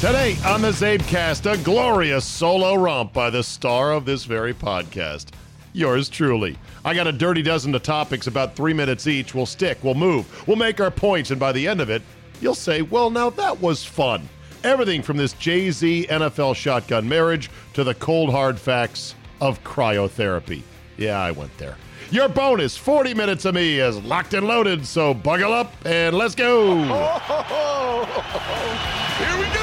Today on the CzabeCast, a glorious solo romp by the star of this very podcast. Yours truly. I got a dirty dozen of topics about three minutes each. We'll stick, we'll move, we'll make our points, and by the end of it, you'll say, well, now that was fun. Everything from this Jay Z NFL shotgun marriage to the cold hard facts of cryotherapy. Yeah, I went there. Your bonus 40 minutes of me is locked and loaded, so buckle up and let's go. Here we go.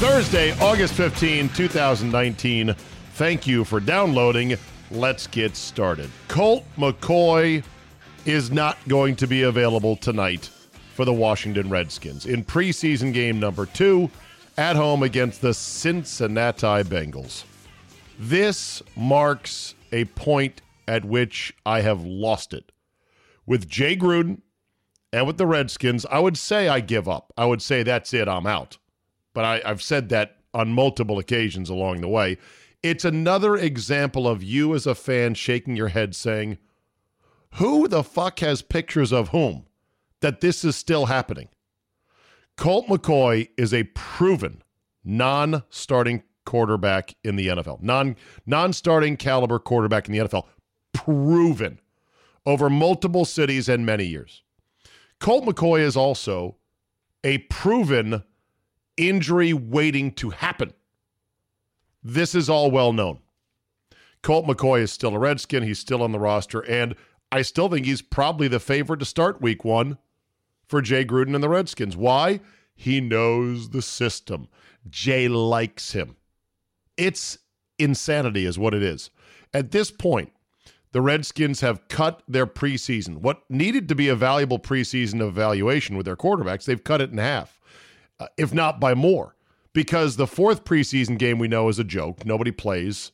Thursday, August 15, 2019. Thank you for downloading. Let's get started. Colt McCoy is not going to be available tonight for the Washington Redskins in preseason game number two at home against the Cincinnati Bengals. This marks a point at which I have lost it. With Jay Gruden and with the Redskins, I would say I give up. I would say that's it, I'm out but I, I've said that on multiple occasions along the way. It's another example of you as a fan shaking your head saying, Who the fuck has pictures of whom that this is still happening? Colt McCoy is a proven non starting quarterback in the NFL, non non starting caliber quarterback in the NFL, proven over multiple cities and many years. Colt McCoy is also a proven injury waiting to happen. This is all well known. Colt McCoy is still a Redskin. He's still on the roster. And I still think he's probably the favorite to start week one for Jay Gruden and the Redskins. Why? He knows the system. Jay likes him. It's insanity, is what it is. At this point, the Redskins have cut their preseason. What needed to be a valuable preseason evaluation with their quarterbacks, they've cut it in half uh, if not by more, because the fourth preseason game we know is a joke. Nobody plays.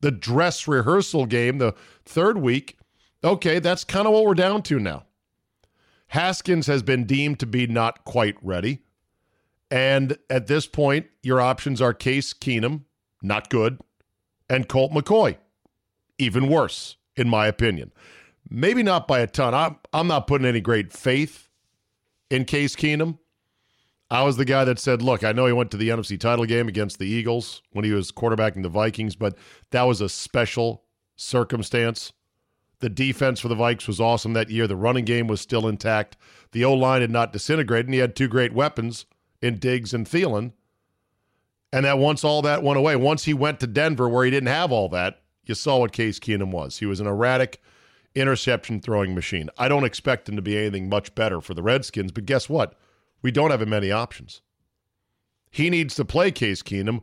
The dress rehearsal game, the third week, okay, that's kind of what we're down to now. Haskins has been deemed to be not quite ready. And at this point, your options are Case Keenum, not good, and Colt McCoy, even worse, in my opinion. Maybe not by a ton. I'm, I'm not putting any great faith in Case Keenum. I was the guy that said, look, I know he went to the NFC title game against the Eagles when he was quarterbacking the Vikings, but that was a special circumstance. The defense for the Vikes was awesome that year. The running game was still intact. The O line had not disintegrated, and he had two great weapons in Diggs and Thielen. And that once all that went away, once he went to Denver where he didn't have all that, you saw what Case Keenum was. He was an erratic interception throwing machine. I don't expect him to be anything much better for the Redskins, but guess what? we don't have many options. He needs to play Case Keenum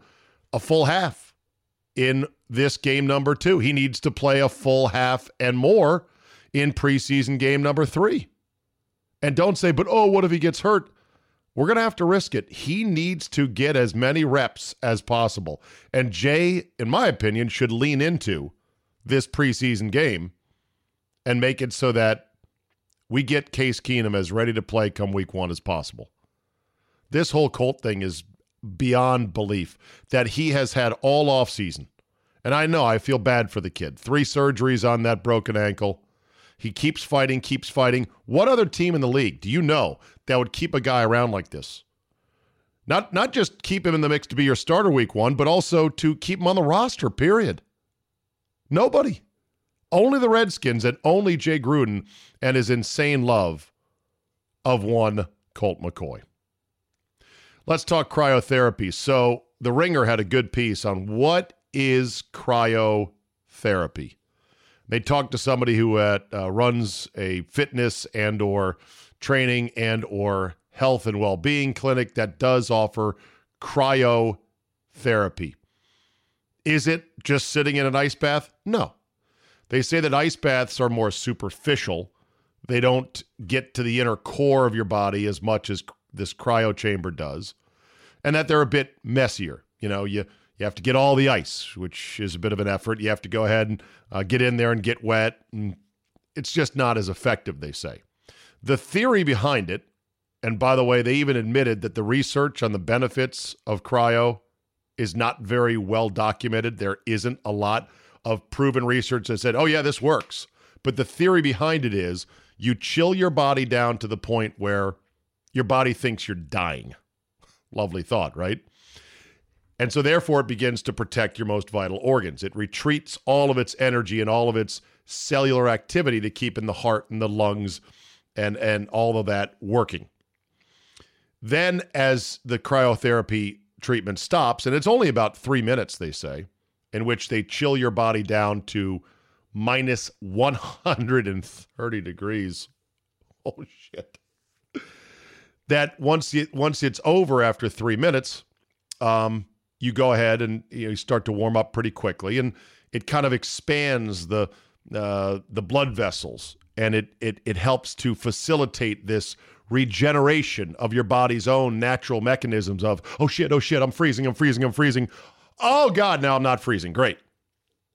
a full half in this game number two. He needs to play a full half and more in preseason game number three. And don't say, but oh, what if he gets hurt? We're going to have to risk it. He needs to get as many reps as possible. And Jay, in my opinion, should lean into this preseason game and make it so that we get Case Keenum as ready to play come week one as possible. This whole Colt thing is beyond belief that he has had all off season. And I know I feel bad for the kid. Three surgeries on that broken ankle. He keeps fighting, keeps fighting. What other team in the league do you know that would keep a guy around like this? Not not just keep him in the mix to be your starter week one, but also to keep him on the roster, period. Nobody. Only the Redskins and only Jay Gruden and his insane love of one Colt McCoy. Let's talk cryotherapy. So, The Ringer had a good piece on what is cryotherapy. They talked to somebody who uh, runs a fitness and or training and or health and well-being clinic that does offer cryotherapy. Is it just sitting in an ice bath? No. They say that ice baths are more superficial. They don't get to the inner core of your body as much as this cryo chamber does, and that they're a bit messier. You know, you you have to get all the ice, which is a bit of an effort. You have to go ahead and uh, get in there and get wet, and it's just not as effective. They say. The theory behind it, and by the way, they even admitted that the research on the benefits of cryo is not very well documented. There isn't a lot of proven research that said, oh, yeah, this works. But the theory behind it is you chill your body down to the point where your body thinks you're dying. Lovely thought, right? And so, therefore, it begins to protect your most vital organs. It retreats all of its energy and all of its cellular activity to keep in the heart and the lungs and, and all of that working. Then, as the cryotherapy treatment stops, and it's only about three minutes, they say, in which they chill your body down to minus 130 degrees. Oh, shit. That once it, once it's over after three minutes, um, you go ahead and you, know, you start to warm up pretty quickly, and it kind of expands the uh, the blood vessels, and it it it helps to facilitate this regeneration of your body's own natural mechanisms of, oh shit, oh shit, I'm freezing, I'm freezing, I'm freezing. Oh God, now I'm not freezing. Great.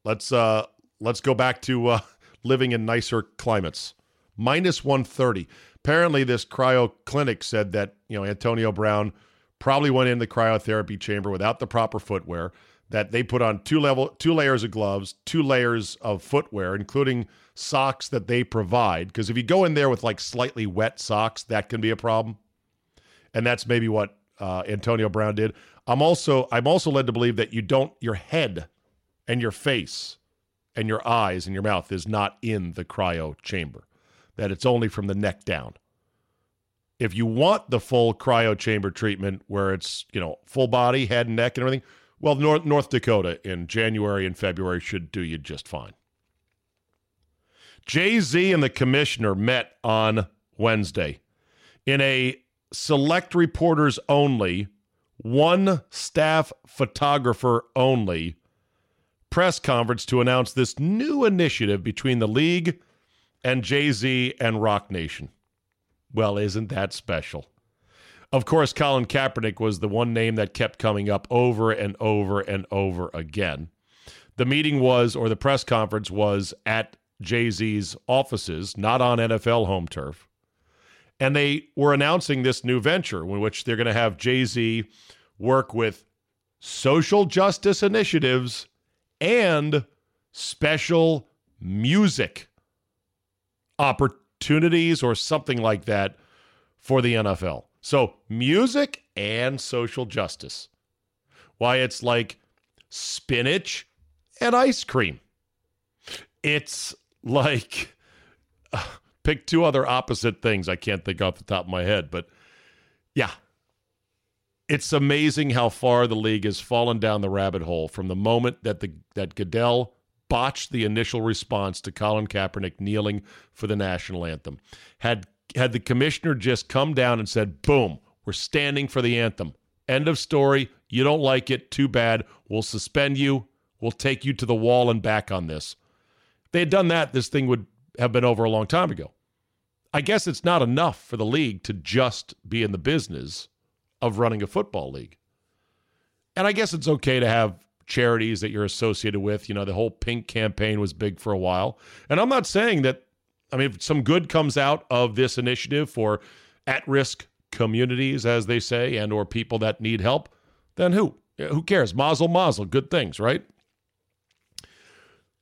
Let's uh let's go back to uh, living in nicer climates. Minus 130. Apparently, this cryo clinic said that, you know, Antonio Brown probably went in the cryotherapy chamber without the proper footwear, that they put on two level two layers of gloves, two layers of footwear, including socks that they provide. Because if you go in there with like slightly wet socks, that can be a problem. And that's maybe what uh, Antonio Brown did. I'm also I'm also led to believe that you don't your head and your face and your eyes and your mouth is not in the cryo chamber. That it's only from the neck down. If you want the full cryo chamber treatment where it's, you know, full body, head and neck and everything, well, North, North Dakota in January and February should do you just fine. Jay Z and the commissioner met on Wednesday in a select reporters only, one staff photographer only press conference to announce this new initiative between the league and Jay Z and Roc Nation. Well, isn't that special? Of course, Colin Kaepernick was the one name that kept coming up over and over and over again. The meeting was, or the press conference was at Jay Z's offices, not on NFL home turf. And they were announcing this new venture in which they're going to have Jay Z work with social justice initiatives and special music opportunities or something like that for the NFL. So, music and social justice. Why, it's like spinach and ice cream. It's like uh, pick two other opposite things I can't think off the top of my head, but yeah. It's amazing how far the league has fallen down the rabbit hole from the moment that the that Goodell botched the initial response to Colin Kaepernick kneeling for the national anthem. Had had the commissioner just come down and said, "Boom, we're standing for the anthem." End of story. You don't like it, too bad. We'll suspend you. We'll take you to the wall and back on this If they had done that, this thing would have been over a long time ago. I guess it's not enough for the league to just be in the business of running a football league. And I guess it's okay to have charities that you're associated with. You know, the whole pink campaign was big for a while. And I'm not saying that, I mean, if some good comes out of this initiative for at risk communities, as they say, and or people that need help, then who? Who cares? Mazel, mazel, good things, right?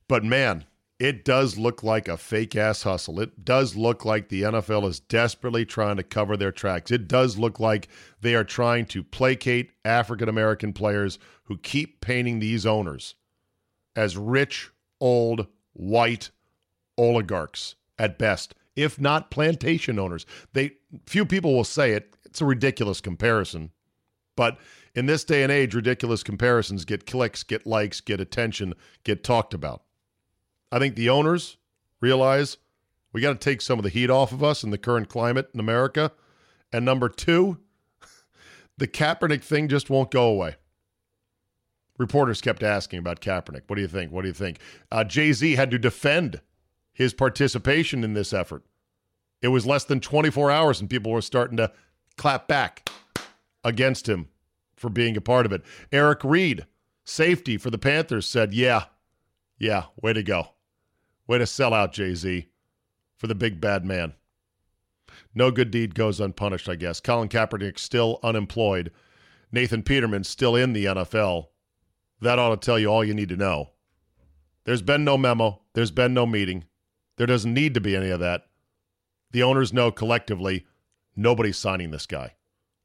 But man, it does look like a fake ass hustle. It does look like the NFL is desperately trying to cover their tracks. It does look like they are trying to placate African American players who keep painting these owners as rich, old, white, oligarchs at best, if not plantation owners. They few people will say it. It's a ridiculous comparison. But in this day and age, ridiculous comparisons get clicks, get likes, get attention, get talked about. I think the owners realize we got to take some of the heat off of us in the current climate in America. And number two, the Kaepernick thing just won't go away. Reporters kept asking about Kaepernick. What do you think? What do you think? Uh, Jay Z had to defend his participation in this effort. It was less than 24 hours, and people were starting to clap back against him for being a part of it. Eric Reid, safety for the Panthers, said, Yeah, yeah, way to go. Way to sell out, Jay Z, for the big bad man. No good deed goes unpunished, I guess. Colin Kaepernick still unemployed. Nathan Peterman still in the NFL. That ought to tell you all you need to know. There's been no memo. There's been no meeting. There doesn't need to be any of that. The owners know collectively nobody's signing this guy.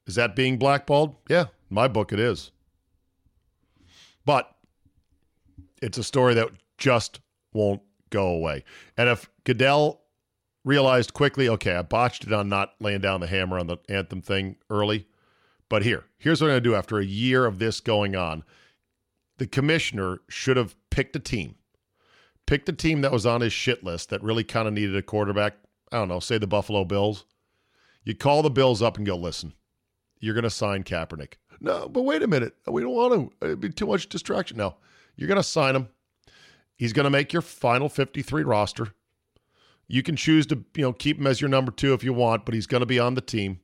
Is that being blackballed? Yeah, in my book it is. But it's a story that just won't go away. And if Goodell realized quickly, okay, I botched it on not laying down the hammer on the anthem thing early, but here, here's what I'm going to do after a year of this going on. The commissioner should have picked a team, picked a team that was on his shit list that really kind of needed a quarterback. I don't know, say the Buffalo Bills. You call the Bills up and go, listen, you're going to sign Kaepernick. No, but wait a minute. We don't want to. Uh, It'd be too much distraction. No, you're going to sign him. He's going to make your final 53 roster. You can choose to, you know, keep him as your number two if you want, but he's going to be on the team.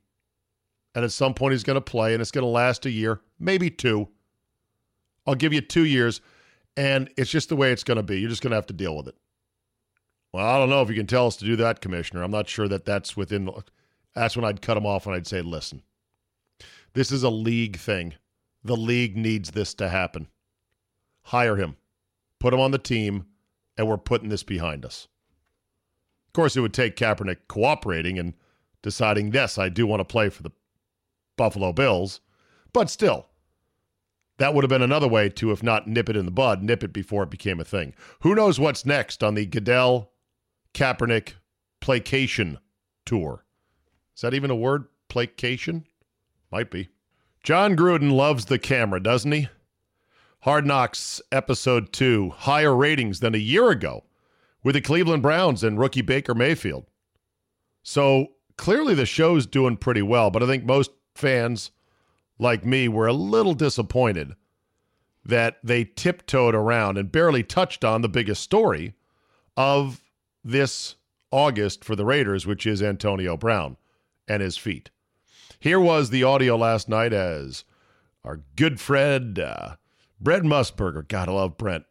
And at some point, he's going to play, and it's going to last a year, maybe two. I'll give you two years, and it's just the way it's going to be. You're just going to have to deal with it. Well, I don't know if you can tell us to do that, Commissioner. I'm not sure that that's within. That's when I'd cut him off and I'd say, listen, this is a league thing. The league needs this to happen. Hire him, put him on the team, and we're putting this behind us. Of course, it would take Kaepernick cooperating and deciding, yes, I do want to play for the Buffalo Bills, but still, that would have been another way to, if not nip it in the bud, nip it before it became a thing. Who knows what's next on the Goodell Kaepernick placation tour? Is that even a word? Placation? Might be. Jon Gruden loves the camera, doesn't he? Hard Knocks episode two, higher ratings than a year ago with the Cleveland Browns and rookie Baker Mayfield. So clearly the show's doing pretty well, but I think most fans like me were a little disappointed that they tiptoed around and barely touched on the biggest story of this August for the Raiders, which is Antonio Brown and his feet. Here was the audio last night as our good friend uh, Brent Musburger, God, I love Brent,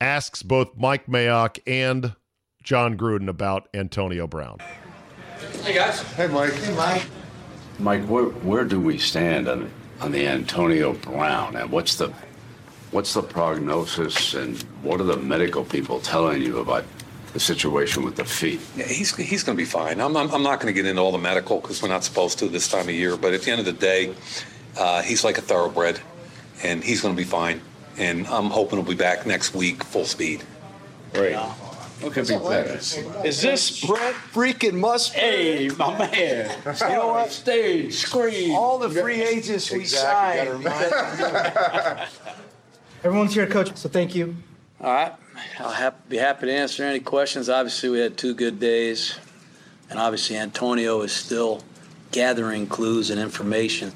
asks both Mike Mayock and Jon Gruden about Antonio Brown. Hey guys. Hey Mike. Hey Mike. Mike, where where do we stand on on the Antonio Brown, and what's the what's the prognosis, and what are the medical people telling you about the situation with the feet? Yeah, he's he's going to be fine. I'm I'm, I'm not going to get into all the medical because we're not supposed to this time of year. But at the end of the day, uh, he's like a thoroughbred, and he's going to be fine. And I'm hoping he'll be back next week, full speed. Great. What could be better? Is this Brent freaking Must? Hey, my man. You know what? Stage, screen. All the free agents we Exactly, signed. Everyone's here, coach, so thank you. All right. I'll hap- be happy to answer any questions. Obviously, we had two good days, and obviously, Antonio is still gathering clues and information.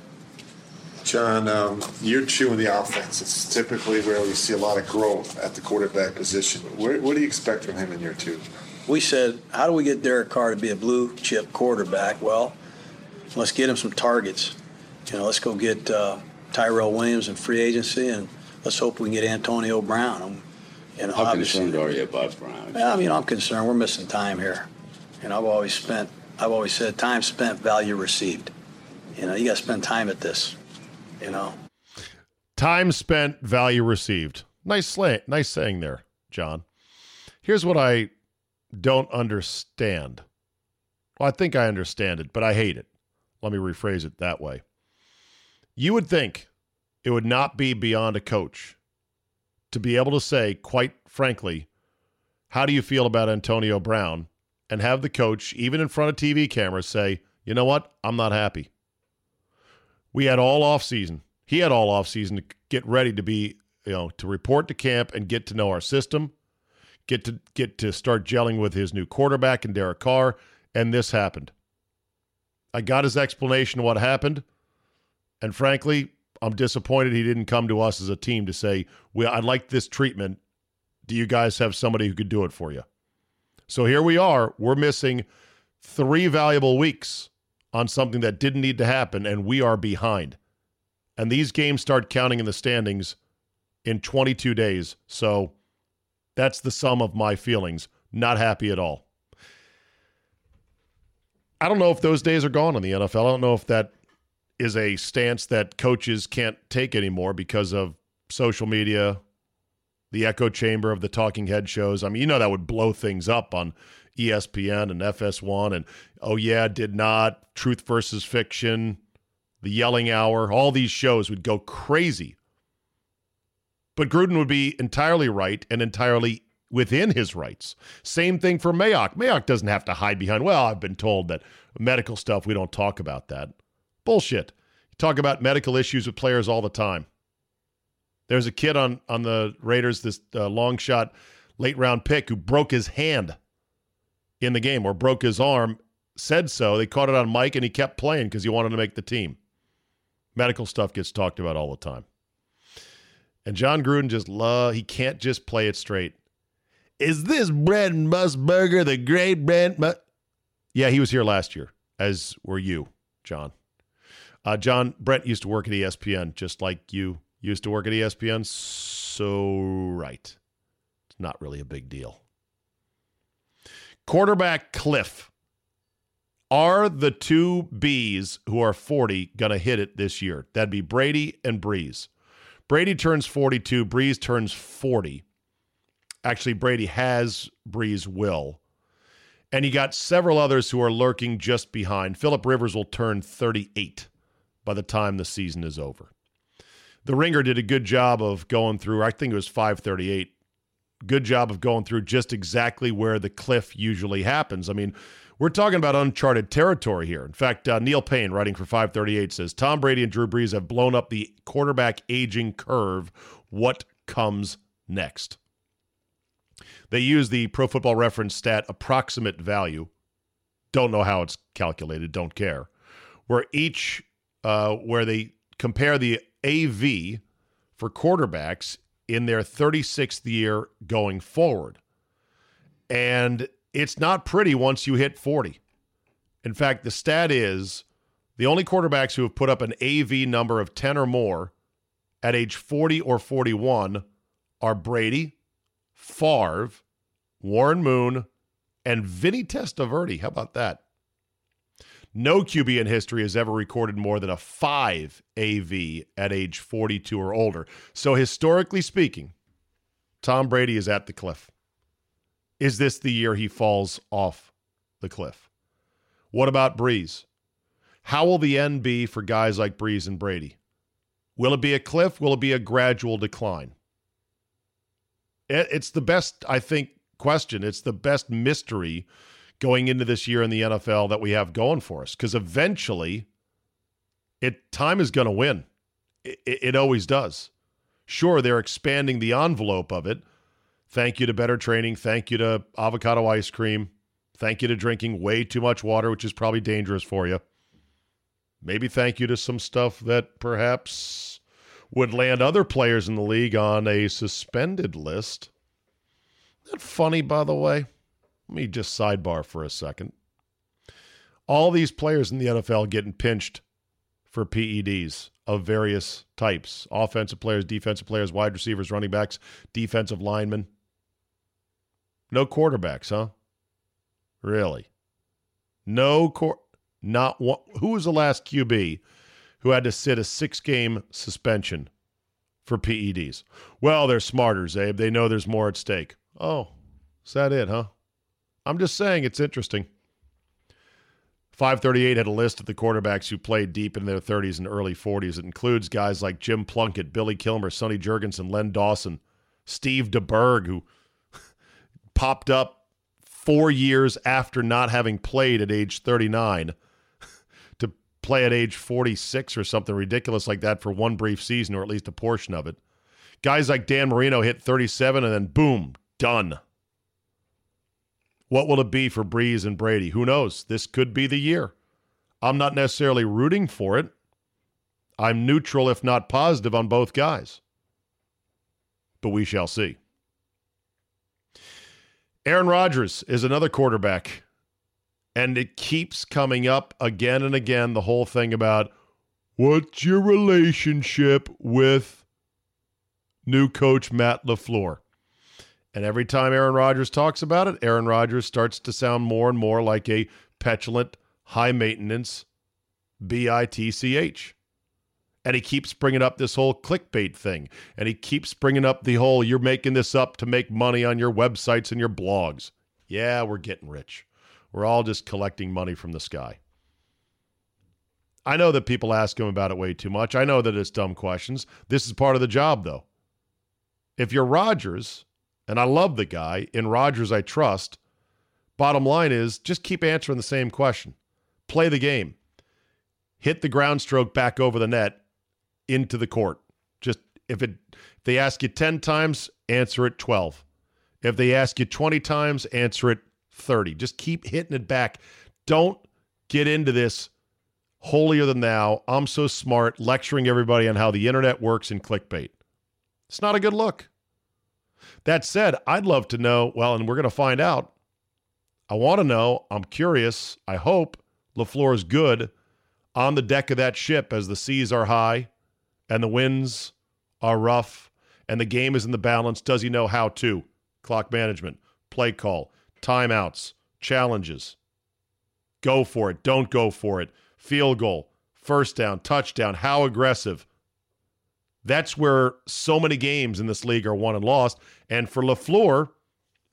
Jon, um, you're chewing the offense. It's typically where we see a lot of growth at the quarterback position. Where, what do you expect from him in year two? We said, how do we get Derek Carr to be a blue chip quarterback? Well, let's get him some targets. You know, let's go get uh, Tyrell Williams in free agency, and let's hope we can get Antonio Brown. Um, you know, How concerned are you about Brown? Yeah, I mean, I'm concerned. We're missing time here. And I've always spent, I've always said, time spent, value received. You know, you got to spend time at this. You know, Time spent, value received. Nice slang, nice saying there, Jon. Here's what I don't understand. Well, I think I understand it, but I hate it. Let me rephrase it that way. You would think it would not be beyond a coach to be able to say, quite frankly, how do you feel about Antonio Brown? And have the coach, even in front of TV cameras, say, you know what? I'm not happy. We had all off season. He had all off season to get ready to be, you know, to report to camp and get to know our system, get to get to start gelling with his new quarterback and Derek Carr, and this happened. I got his explanation of what happened, and frankly, I'm disappointed he didn't come to us as a team to say, "Well, I like this treatment. Do you guys have somebody who could do it for you?" So here we are. We're missing three valuable weeks on something that didn't need to happen, and we are behind. And these games start counting in the standings in 22 days. So that's the sum of my feelings. Not happy at all. I don't know if those days are gone in the NFL. I don't know if that is a stance that coaches can't take anymore because of social media, the echo chamber of the talking head shows. I mean, you know that would blow things up on ESPN and FS1 and oh yeah, did not, truth versus fiction, the yelling hour, all these shows would go crazy. But Gruden would be entirely right and entirely within his rights. Same thing for Mayock. Mayock doesn't have to hide behind, well, I've been told that medical stuff, we don't talk about that. Bullshit. You talk about medical issues with players all the time. There's a kid on on the Raiders, this uh, long shot, late round pick, who broke his hand in the game or broke his arm. Said so. They caught it on mic, and he kept playing because he wanted to make the team. Medical stuff gets talked about all the time. And Jon Gruden just love. He can't just play it straight. Is this Brent Musburger the great Brent? Mus-? Yeah, he was here last year, as were you, Jon. Uh, Jon Brent used to work at ESPN, just like you used to work at ESPN. So, right. It's not really a big deal. Quarterback Cliff. Are the two Bs who are 40 going to hit it this year? That'd be Brady and Brees. Brady turns 42, Brees turns 40. Actually, Brady has, Brees will. And you got several others who are lurking just behind. Philip Rivers will turn 38 by the time the season is over. The Ringer did a good job of going through, I think it was 538. Good job of going through just exactly where the cliff usually happens. I mean, we're talking about uncharted territory here. In fact, uh, Neil Paine, writing for 538, says Tom Brady and Drew Brees have blown up the quarterback aging curve. What comes next? They use the Pro Football Reference stat approximate value. Don't know how it's calculated. Don't care. Where each, uh, where they compare the AV for quarterbacks in their 36th year going forward. And it's not pretty once you hit 40. In fact, the stat is the only quarterbacks who have put up an AV number of 10 or more at age 40 or 41 are Brady, Favre, Warren Moon, and Vinny Testaverde. How about that? No QB in history has ever recorded more than a 5 AV at age 42 or older. So, historically speaking, Tom Brady is at the cliff. Is this the year he falls off the cliff? What about Brees? How will the end be for guys like Brees and Brady? Will it be a cliff? Will it be a gradual decline? It's the best, I think, question. It's the best mystery going into this year in the NFL that we have going for us because eventually it time is going to win. It, it, always does. Sure, they're expanding the envelope of it. Thank you to better training. Thank you to avocado ice cream. Thank you to drinking way too much water, which is probably dangerous for you. Maybe thank you to some stuff that perhaps would land other players in the league on a suspended list. Isn't that funny, by the way? Let me just sidebar for a second. All these players in the NFL getting pinched for PEDs of various types offensive players, defensive players, wide receivers, running backs, defensive linemen. No quarterbacks, huh? Really? No core. Not one. Who was the last QB who had to sit a six game suspension for PEDs? Well, they're smarter, Czabe. They know there's more at stake. Oh, is that it, huh? I'm just saying it's interesting. 538 had a list of the quarterbacks who played deep in their 30s and early 40s. It includes guys like Jim Plunkett, Billy Kilmer, Sonny Jurgensen, Len Dawson, Steve DeBerg, who popped up four years after not having played at age 39 to play at age 46 or something ridiculous like that for one brief season, or at least a portion of it. Guys like Dan Marino hit 37 and then boom, done. What will it be for Brees and Brady? Who knows? This could be the year. I'm not necessarily rooting for it. I'm neutral, if not positive, on both guys. But we shall see. Aaron Rodgers is another quarterback. And it keeps coming up again and again the whole thing about what's your relationship with new coach Matt LaFleur? And every time Aaron Rodgers talks about it, Aaron Rodgers starts to sound more and more like a petulant, high maintenance B I T C H. And he keeps bringing up this whole clickbait thing. And he keeps bringing up the whole you're making this up to make money on your websites and your blogs. Yeah, we're getting rich. We're all just collecting money from the sky. I know that people ask him about it way too much. I know that it's dumb questions. This is part of the job, though. If you're Rodgers, and I love the guy, in Rodgers I trust, bottom line is just keep answering the same question. Play the game. Hit the ground stroke back over the net into the court. Just if it if they ask you 10 times, answer it 12. If they ask you 20 times, answer it 30. Just keep hitting it back. Don't get into this holier than thou, I'm so smart, lecturing everybody on how the internet works in clickbait. It's not a good look. That said, I'd love to know, well, and we're going to find out. I want to know, I'm curious, I hope LaFleur is good on the deck of that ship as the seas are high and the winds are rough and the game is in the balance. Does he know how to? Clock management, play call, timeouts, challenges. Go for it. Don't go for it. Field goal, first down, touchdown. How aggressive? That's where so many games in this league are won and lost. And for LaFleur,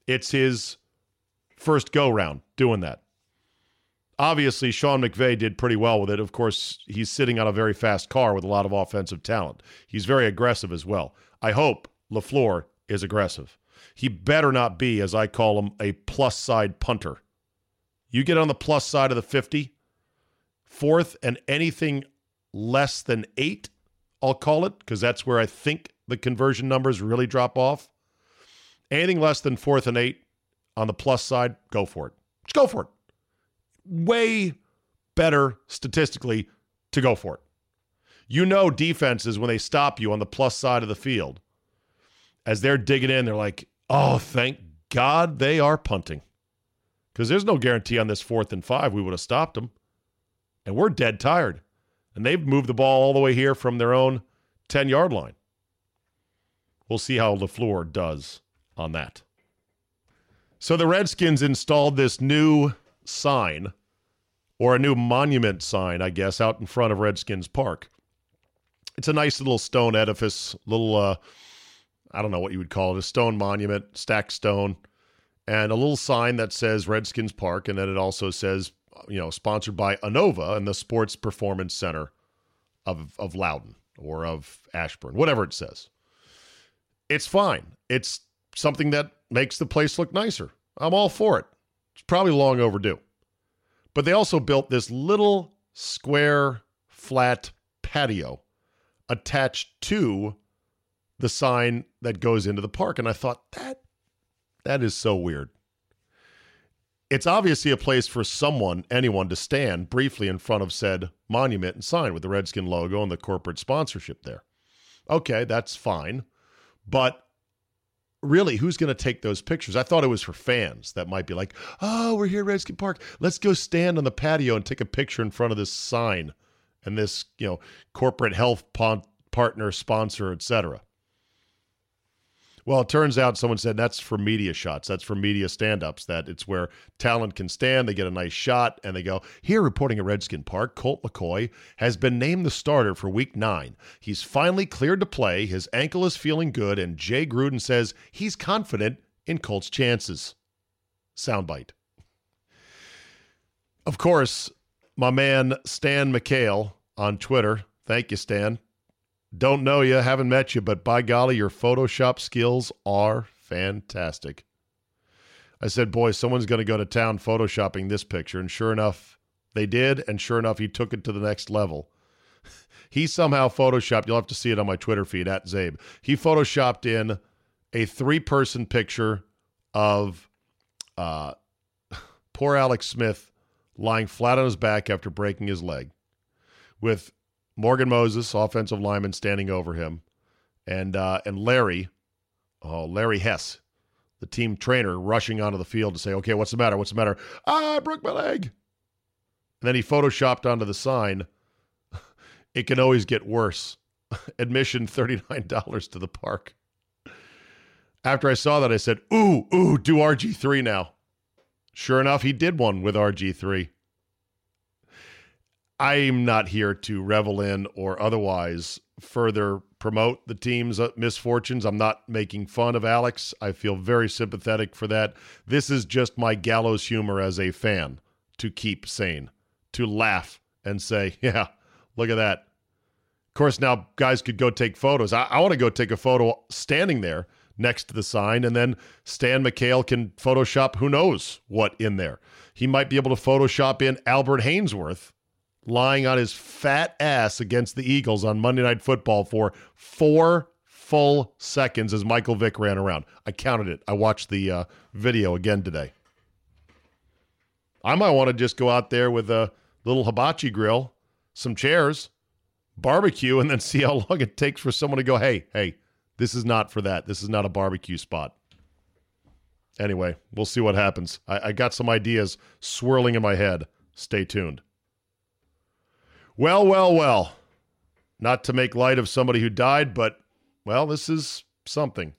it's his first go round doing that. Obviously, Sean McVay did pretty well with it. Of course, he's sitting on a very fast car with a lot of offensive talent. He's very aggressive as well. I hope LaFleur is aggressive. He better not be, as I call him, a plus side punter. You get on the plus side of the 50, fourth, and anything less than eight, I'll call it, because that's where I think the conversion numbers really drop off. Anything less than fourth and eight on the plus side, go for it. Just go for it. Way better statistically to go for it. You know, defenses, when they stop you on the plus side of the field, as they're digging in, they're like, oh, thank God they are punting. Because there's no guarantee on this fourth and five we would have stopped them. And we're dead tired. And they've moved the ball all the way here from their own 10 yard line. We'll see how LaFleur does on that. So the Redskins installed this new sign, or a new monument sign, I guess, out in front of Redskins Park. It's a nice little stone edifice, little, uh, I don't know what you would call it, a stone monument, stacked stone, and a little sign that says Redskins Park, and then it also says, you know, sponsored by Inova and the Sports Performance Center of, of Loudoun or of Ashburn, whatever it says. It's fine. It's something that makes the place look nicer. I'm all for it. It's probably long overdue. But they also built this little square, flat patio attached to the sign that goes into the park. And I thought, that that is so weird. It's obviously a place for someone, anyone, to stand briefly in front of said monument and sign with the Redskin logo and the corporate sponsorship there. Okay, that's fine. But really, who's going to take those pictures? I thought it was for fans that might be like, oh, we're here at Redskin Park. Let's go stand on the patio and take a picture in front of this sign and this, you know, corporate health pon- partner, sponsor, etc. Well, it turns out someone said that's for media shots. That's for media stand ups. That it's where talent can stand, they get a nice shot, and they go, Here reporting at Redskin Park, Colt McCoy has been named the starter for week nine. He's finally cleared to play. His ankle is feeling good, and Jay Gruden says he's confident in Colt's chances. Soundbite. Of course, my man Stan McHale on Twitter. Thank you, Stan. Don't know you, haven't met you, but by golly, your Photoshop skills are fantastic. I said, boy, someone's going to go to town photoshopping this picture. And sure enough, they did. And sure enough, he took it to the next level. he somehow photoshopped, you'll have to see it on my Twitter feed at Czabe. He photoshopped in a three person picture of uh, poor Alex Smith lying flat on his back after breaking his leg, with Morgan Moses, offensive lineman, standing over him, and uh, and Larry, oh Larry Hess, the team trainer, rushing onto the field to say, "Okay, what's the matter? What's the matter? Ah, I broke my leg." And then he photoshopped onto the sign. It can always get worse. Admission $39 to the park. After I saw that, I said, Ooh, ooh, do RG3 now. Sure enough, he did one with RG3. I'm not here to revel in or otherwise further promote the team's uh, misfortunes. I'm not making fun of Alex. I feel very sympathetic for that. This is just my gallows humor as a fan to keep sane, to laugh and say, yeah, look at that. Of course, now guys could go take photos. I, I want to go take a photo standing there next to the sign, and then Stan McHale can Photoshop who knows what in there. He might be able to Photoshop in Albert Haynesworth lying on his fat ass against the Eagles on Monday Night Football for four full seconds as Michael Vick ran around. I counted it. I watched the uh, video again today. I might want to just go out there with a little hibachi grill, some chairs, barbecue, and then see how long it takes for someone to go, hey, hey, this is not for that. This is not a barbecue spot. Anyway, we'll see what happens. I, I got some ideas swirling in my head. Stay tuned. Well, well, well. Not to make light of somebody who died, but, well, this is something.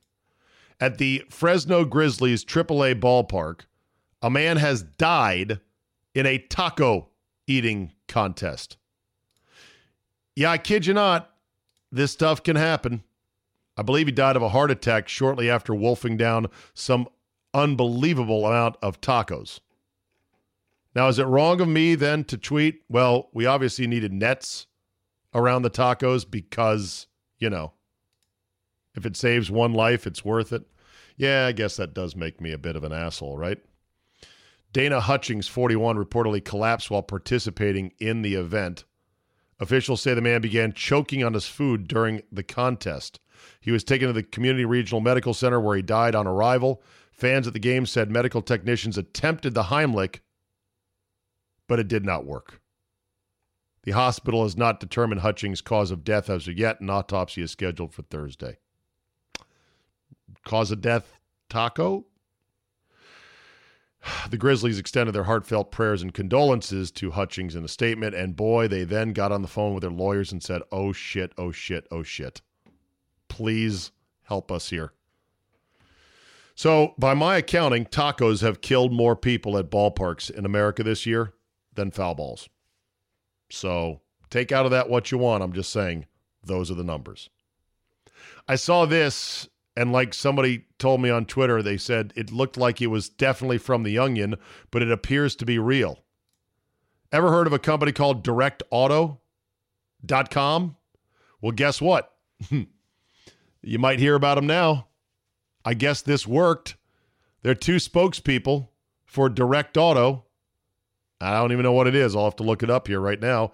At the Fresno Grizzlies AAA ballpark, a man has died in a taco eating contest. Yeah, I kid you not, this stuff can happen. I believe he died of a heart attack shortly after wolfing down some unbelievable amount of tacos. Now, is it wrong of me then to tweet? Well, we obviously needed nets around the tacos because, you know, if it saves one life, it's worth it. Yeah, I guess that does make me a bit of an asshole, right? Dana Hutchings, 41, reportedly collapsed while participating in the event. Officials say the man began choking on his food during the contest. He was taken to the Community Regional Medical Center where he died on arrival. Fans at the game said medical technicians attempted the Heimlich, but it did not work. The hospital has not determined Hutchings' cause of death as of yet. An autopsy is scheduled for Thursday. Cause of death taco? The Grizzlies extended their heartfelt prayers and condolences to Hutchings in a statement, and boy, they then got on the phone with their lawyers and said, Oh shit, oh shit, oh shit. Please help us here. So, by my accounting, tacos have killed more people at ballparks in America this year than foul balls. So, take out of that what you want. I'm just saying, those are the numbers. I saw this, and like somebody told me on Twitter, they said it looked like it was definitely from the Onion, but it appears to be real. Ever heard of a company called DirectAuto.com? Well, guess what? you might hear about them now. I guess this worked. They're two spokespeople for Direct Auto. I don't even know what it is. I'll have to look it up here right now.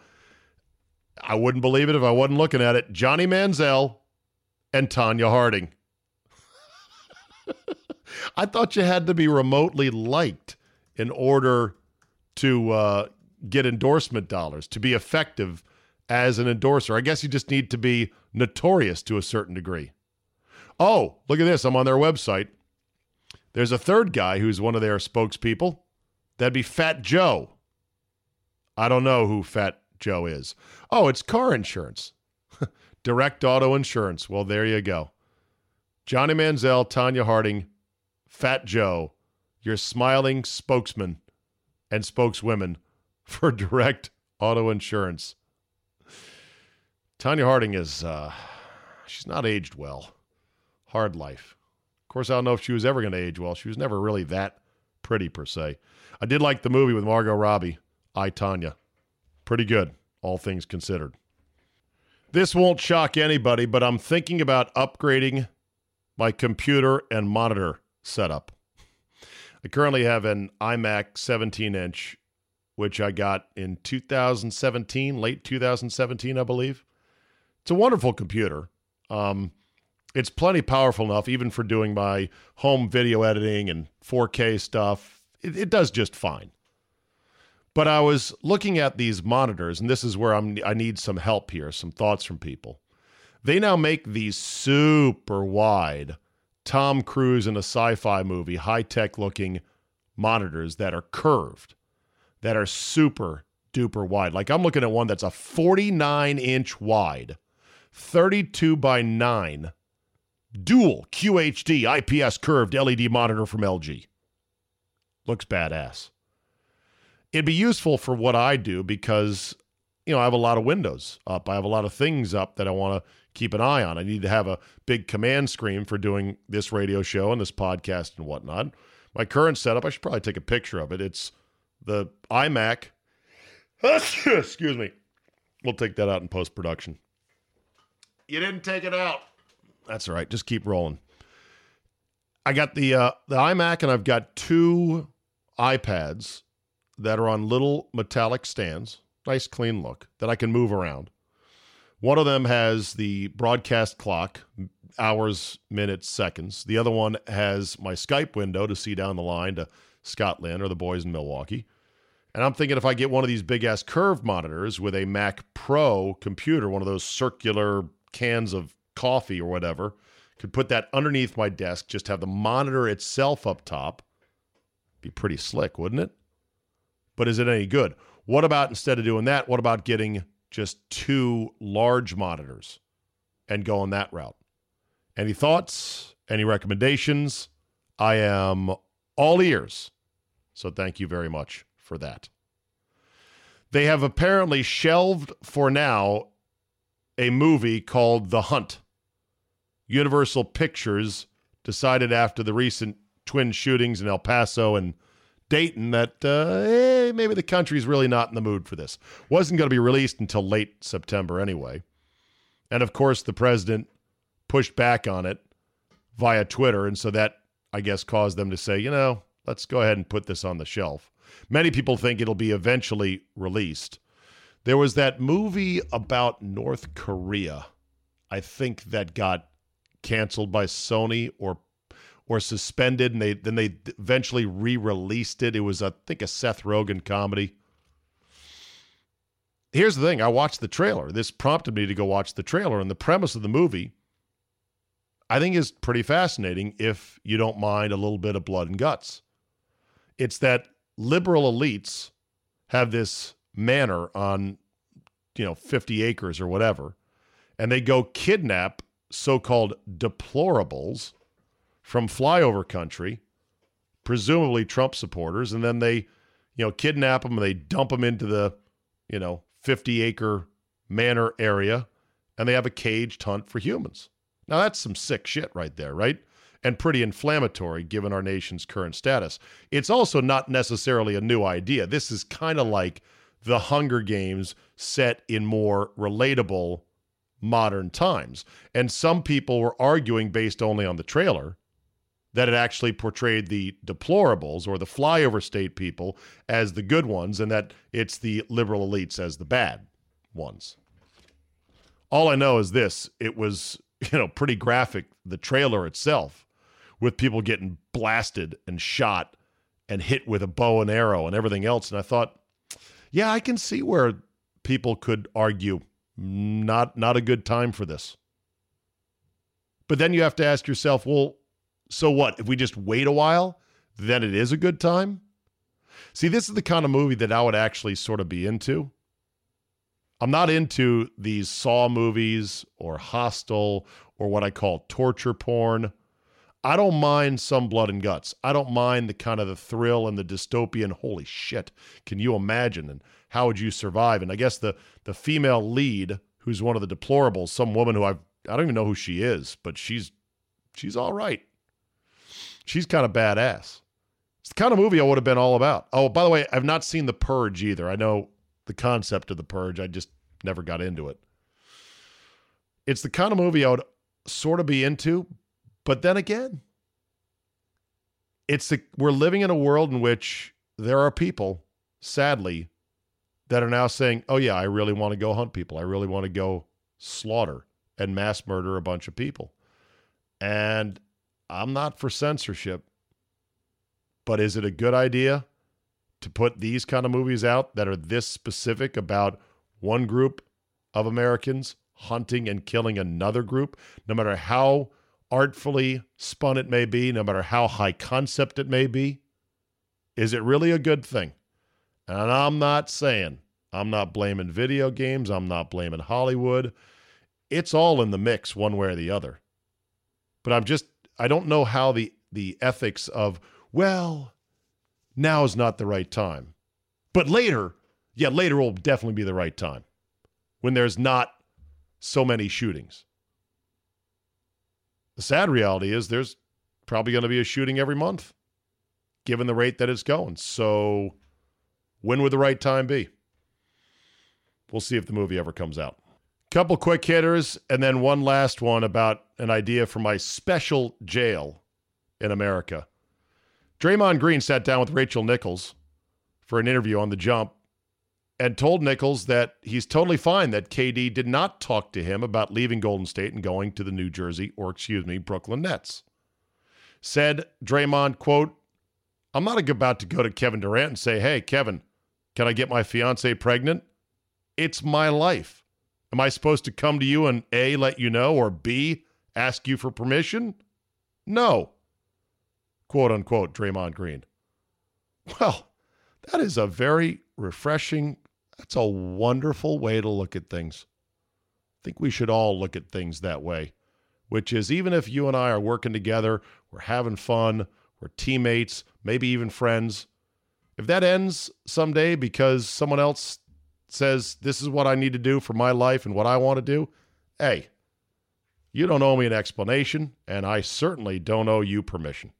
I wouldn't believe it if I wasn't looking at it. Johnny Manziel and Tonya Harding. I thought you had to be remotely liked in order to uh, get endorsement dollars, to be effective as an endorser. I guess you just need to be notorious to a certain degree. Oh, look at this. I'm on their website. There's a third guy who's one of their spokespeople. That'd be Fat Joe. I don't know who Fat Joe is. Oh, it's car insurance. Direct auto insurance. Well, there you go. Johnny Manziel, Tonya Harding, Fat Joe, your smiling spokesman and spokeswomen for direct auto insurance. Tonya Harding is, uh, she's not aged well. Hard life. Of course, I don't know if she was ever going to age well. She was never really that pretty, per se. I did like the movie with Margot Robbie, I, Tonya. Pretty good, all things considered. This won't shock anybody, but I'm thinking about upgrading my computer and monitor setup. I currently have an iMac 17 inch, which I got in 2017, late 2017, I believe. It's a wonderful computer. Um, it's plenty powerful enough, even for doing my home video editing and 4K stuff. It, it does just fine. But I was looking at these monitors, and this is where I'm. I need some help here, some thoughts from people. They now make these super wide Tom Cruise in a sci-fi movie, high-tech looking monitors that are curved, that are super duper wide. Like I'm looking at one that's a 49 inch wide, 32 by 9 dual QHD IPS curved LED monitor from LG. Looks badass. It'd be useful for what I do because, you know, I have a lot of windows up. I have a lot of things up that I want to keep an eye on. I need to have a big command screen for doing this radio show and this podcast and whatnot. My current setup, I should probably take a picture of it. It's the iMac. Excuse me. We'll take that out in post production. You didn't take it out. That's all right. Just keep rolling. I got the uh, the iMac and I've got two iPads that are on little metallic stands. Nice clean look that I can move around. One of them has the broadcast clock, hours, minutes, seconds. The other one has my Skype window to see down the line to Scott Lynn or the boys in Milwaukee. And I'm thinking if I get one of these big ass curved monitors with a Mac Pro computer, one of those circular cans of coffee or whatever, could put that underneath my desk, just have the monitor itself up top. Be pretty slick, wouldn't it? But is it any good? What about instead of doing that, what about getting just two large monitors and going that route? Any thoughts? Any recommendations? I am all ears. So thank you very much for that. They have apparently shelved for now a movie called The Hunt. Universal Pictures decided after the recent twin shootings in El Paso and Dayton that uh, eh, maybe the country's really not in the mood for this. Wasn't going to be released until late September anyway. And of course, the president pushed back on it via Twitter. And so that, I guess, caused them to say, you know, let's go ahead and put this on the shelf. Many people think it'll be eventually released. There was that movie about North Korea, I think, that got canceled by Sony or or suspended, and they then they eventually re-released it. It was, I think, a Seth Rogen comedy. Here's the thing: I watched the trailer. This prompted me to go watch the trailer, and the premise of the movie, I think, is pretty fascinating. If you don't mind a little bit of blood and guts, it's that liberal elites have this manor on, you know, 50 acres or whatever, and they go kidnap so-called deplorables from flyover country, presumably Trump supporters, and then they, you know, kidnap them and they dump them into the, you know, 50 acre manor area and they have a caged hunt for humans. Now that's some sick shit right there, right? And pretty inflammatory given our nation's current status. It's also not necessarily a new idea. This is kind of like the Hunger Games set in more relatable modern times. And some people were arguing based only on the trailer that it actually portrayed the deplorables or the flyover state people as the good ones and that it's the liberal elites as the bad ones. All I know is this it was, you know, pretty graphic, the trailer itself, with people getting blasted and shot and hit with a bow and arrow and everything else. And I thought, yeah, I can see where people could argue mm, not not a good time for this. But then you have to ask yourself, well, so what? If we just wait a while, then it is a good time? See, this is the kind of movie that I would actually sort of be into. I'm not into these Saw movies or Hostel or what I call torture porn. I don't mind some blood and guts. I don't mind the kind of the thrill and the dystopian. Holy shit! Can you imagine? And how would you survive? And I guess the the female lead, who's one of the deplorables, some woman who I've I don't even know who she is, but she's she's all right. She's kind of badass. It's the kind of movie I would have been all about. Oh, by the way, I've not seen The Purge either. I know the concept of The Purge. I just never got into it. It's the kind of movie I would sort of be into, but then again, it's the, we're living in a world in which there are people, sadly, that are now saying, "Oh yeah, I really want to go hunt people. I really want to go slaughter and mass murder a bunch of people." And I'm not for censorship, but is it a good idea to put these kind of movies out that are this specific about one group of Americans hunting and killing another group, no matter how artfully spun it may be, no matter how high concept it may be? Is it really a good thing? And I'm not saying, I'm not blaming video games, I'm not blaming Hollywood. It's all in the mix one way or the other. But I'm just I don't know how the the ethics of, well, now is not the right time. But later, yeah, later will definitely be the right time. When there's not so many shootings. The sad reality is there's probably going to be a shooting every month, given the rate that it's going. So, when would the right time be? We'll see if the movie ever comes out. Couple quick hitters, and then one last one about an idea for my special jail in America. Draymond Green sat down with Rachel Nichols for an interview on the jump and told Nichols that he's totally fine that KD did not talk to him about leaving Golden State and going to the New Jersey, or excuse me, Brooklyn Nets. Said Draymond, quote, I'm not about to go to Kevin Durant and say, hey, Kevin, can I get my fiance pregnant? It's my life. Am I supposed to come to you and A, let you know, or B, ask you for permission? No. Quote unquote, Draymond Green. Well, that is a very refreshing, that's a wonderful way to look at things. I think we should all look at things that way, which is even if you and I are working together, we're having fun, we're teammates, maybe even friends. If that ends someday because someone else says this is what I need to do for my life and what I want to do, hey, you don't owe me an explanation, and I certainly don't owe you permission.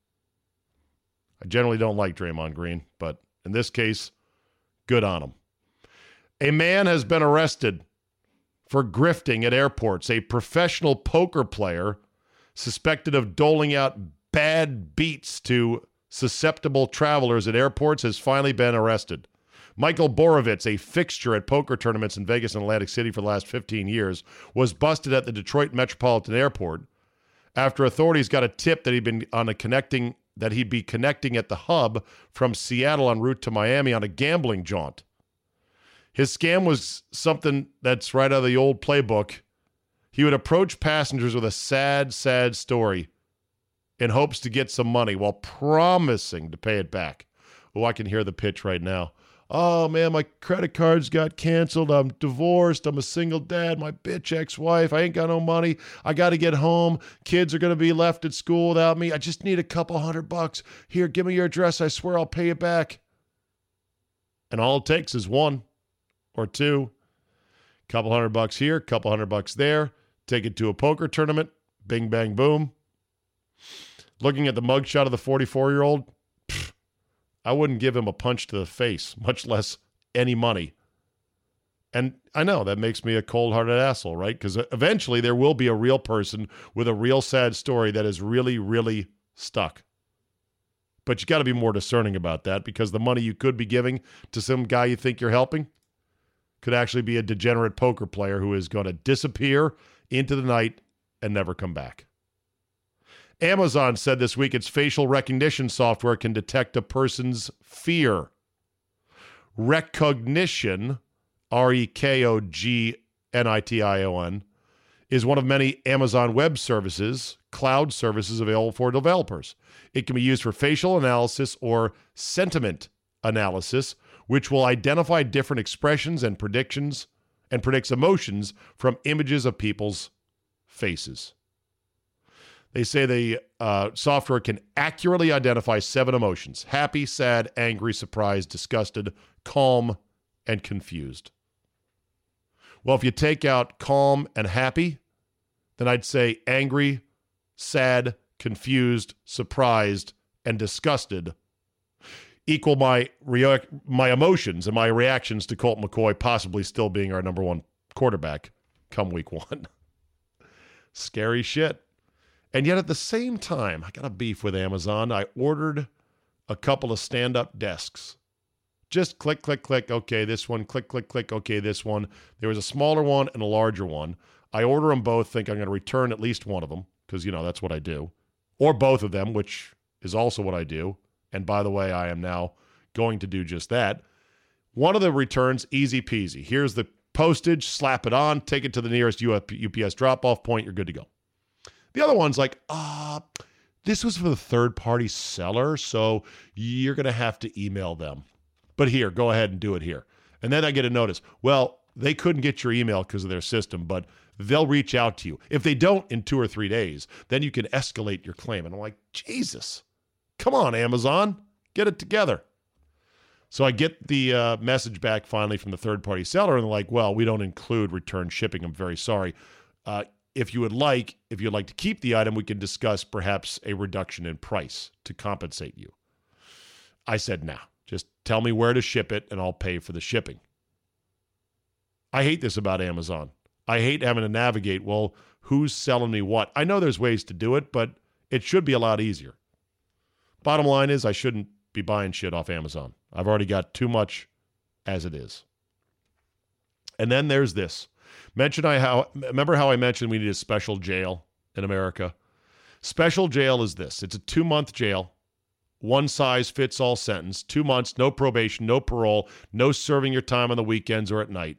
I generally don't like Draymond Green, but in this case, good on him. A man has been arrested for grifting at airports. A professional poker player suspected of doling out bad beats to susceptible travelers at airports has finally been arrested. Michael Borovitz, a fixture at poker tournaments in Vegas and Atlantic City for the last 15 years, was busted at the Detroit Metropolitan Airport after authorities got a tip that he'd been on a connecting that he'd be connecting at the hub from Seattle en route to Miami on a gambling jaunt. His scam was something that's right out of the old playbook. He would approach passengers with a sad, sad story in hopes to get some money while promising to pay it back. Oh, I can hear the pitch right now. Oh man, my credit cards got canceled. I'm divorced. I'm a single dad. My bitch ex wife. I ain't got no money. I got to get home. Kids are going to be left at school without me. I just need a couple hundred bucks. Here, give me your address. I swear I'll pay it back. And all it takes is one or two. Couple hundred bucks here, couple hundred bucks there. Take it to a poker tournament. Bing, bang, boom. Looking at the mugshot of the 44 year old, I wouldn't give him a punch to the face, much less any money. And I know that makes me a cold hearted asshole, right? Because eventually there will be a real person with a real sad story that is really, really stuck. But you got to be more discerning about that because the money you could be giving to some guy you think you're helping could actually be a degenerate poker player who is going to disappear into the night and never come back. Amazon said this week its facial recognition software can detect a person's fear. Rekognition, R E K O G N I T I O N, is one of many Amazon Web Services, cloud services available for developers. It can be used for facial analysis or sentiment analysis, which will identify different expressions and predictions and predicts emotions from images of people's faces. They say the uh, software can accurately identify seven emotions happy, sad, angry, surprised, disgusted, calm, and confused. Well, if you take out calm and happy, then I'd say angry, sad, confused, surprised, and disgusted equal my rea- my emotions and my reactions to Colt McCoy possibly still being our number one quarterback come week one. Scary shit. And yet at the same time, I got a beef with Amazon. I ordered a couple of stand up desks. Just click, click, click. Okay, this one. Click, click, click. Okay, this one. There was a smaller one and a larger one. I order them both, think I'm going to return at least one of them because, you know, that's what I do, or both of them, which is also what I do. And by the way, I am now going to do just that. One of the returns, easy peasy. Here's the postage, slap it on, take it to the nearest UPS drop off point, you're good to go. The other one's like, uh, this was for the third party seller, so you're going to have to email them. But here, go ahead and do it here. And then I get a notice. Well, they couldn't get your email because of their system, but they'll reach out to you. If they don't in two or three days, then you can escalate your claim. And I'm like, Jesus, come on, Amazon, get it together. So I get the uh, message back finally from the third party seller, and they're like, well, we don't include return shipping. I'm very sorry. Uh, if you would like, if you'd like to keep the item, we can discuss perhaps a reduction in price to compensate you. I said, nah, just tell me where to ship it and I'll pay for the shipping. I hate this about Amazon. I hate having to navigate, well, who's selling me what? I know there's ways to do it, but it should be a lot easier. Bottom line is, I shouldn't be buying shit off Amazon. I've already got too much as it is. And then there's this. Mention I how remember how I mentioned we need a special jail in America? Special jail is this. It's a 2-month jail. One size fits all sentence. 2 months, no probation, no parole, no serving your time on the weekends or at night.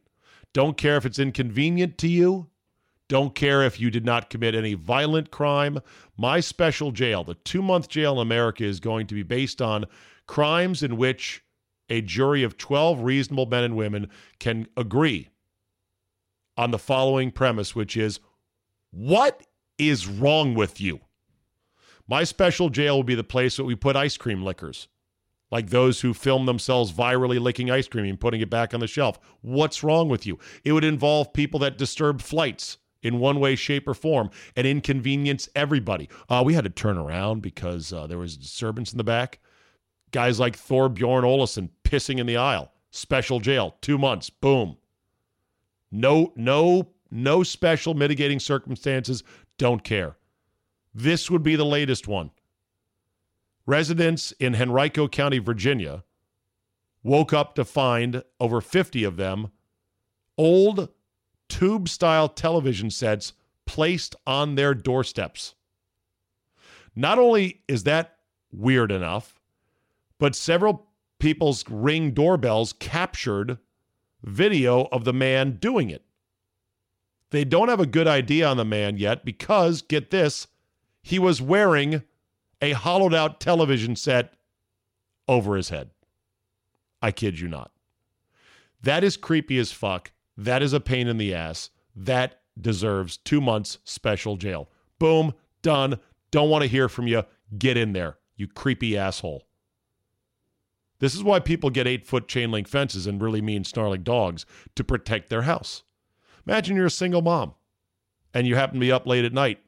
Don't care if it's inconvenient to you. Don't care if you did not commit any violent crime. My special jail, the two month jail in America, is going to be based on crimes in which a jury of 12 reasonable men and women can agree on the following premise, which is what is wrong with you? My special jail will be the place that we put ice cream lickers, like those who film themselves virally licking ice cream and putting it back on the shelf. What's wrong with you? It would involve people that disturb flights in one way, shape, or form and inconvenience everybody. Uh, we had to turn around because uh, there was disturbance in the back. Guys like Thor Bjorn Olsson pissing in the aisle. Special jail, two months. Boom. No, no, no special mitigating circumstances. Don't care. This would be the latest one. Residents in Henrico County, Virginia, woke up to find over 50 of them old tube style television sets placed on their doorsteps. Not only is that weird enough, but several people's ring doorbells captured video of the man doing it. They don't have a good idea on the man yet because, get this, he was wearing a hollowed out television set over his head. I kid you not. That is creepy as fuck. That is a pain in the ass. That deserves two months special jail. Boom, done. Don't want to hear from you. Get in there, you creepy asshole. This is why people get eight foot chain link fences and really mean snarling dogs to protect their house. Imagine you're a single mom and you happen to be up late at night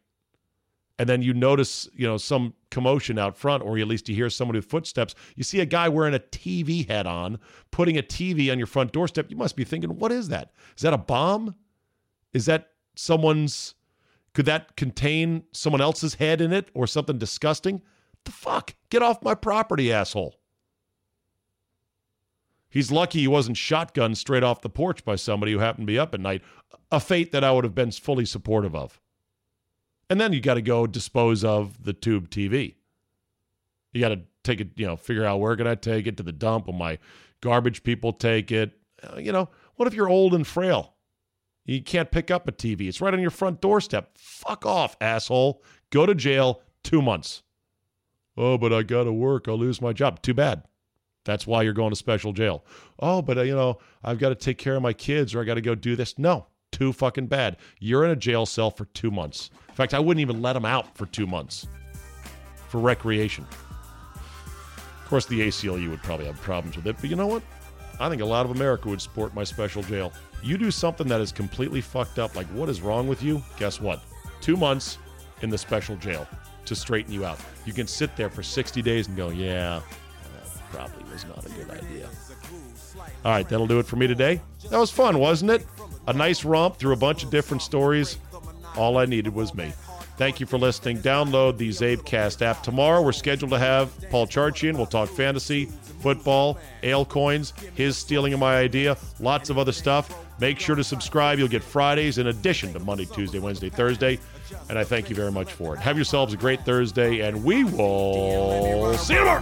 and then you notice, you know, some commotion out front, or at least you hear somebody with footsteps. You see a guy wearing a TV head on, putting a TV on your front doorstep. You must be thinking, what is that? Is that a bomb? Is that someone's? Could that contain someone else's head in it or something disgusting? The fuck? Get off my property, asshole. He's lucky he wasn't shotgunned straight off the porch by somebody who happened to be up at night, a fate that I would have been fully supportive of. And then you got to go dispose of the tube TV. You got to take it, you know, figure out where can I take it to the dump? Will my garbage people take it? Uh, you know, what if you're old and frail? You can't pick up a TV. It's right on your front doorstep. Fuck off, asshole. Go to jail two months. Oh, but I got to work. I'll lose my job. Too bad. That's why you're going to special jail. Oh, but uh, you know, I've got to take care of my kids or I got to go do this. No, too fucking bad. You're in a jail cell for two months. In fact, I wouldn't even let them out for two months for recreation. Of course, the ACLU would probably have problems with it, but you know what? I think a lot of America would support my special jail. You do something that is completely fucked up, like what is wrong with you? Guess what? Two months in the special jail to straighten you out. You can sit there for 60 days and go, yeah, probably was not a good idea. All right, that'll do it for me today. That was fun, wasn't it? A nice romp through a bunch of different stories. All I needed was me. Thank you for listening. Download the CzabeCast app. Tomorrow, we're scheduled to have Paul Charchian. We'll talk fantasy, football, ale coins, his stealing of my idea, lots of other stuff. Make sure to subscribe. You'll get Fridays in addition to Monday, Tuesday, Wednesday, Thursday. And I thank you very much for it. Have yourselves a great Thursday, and we will see you tomorrow.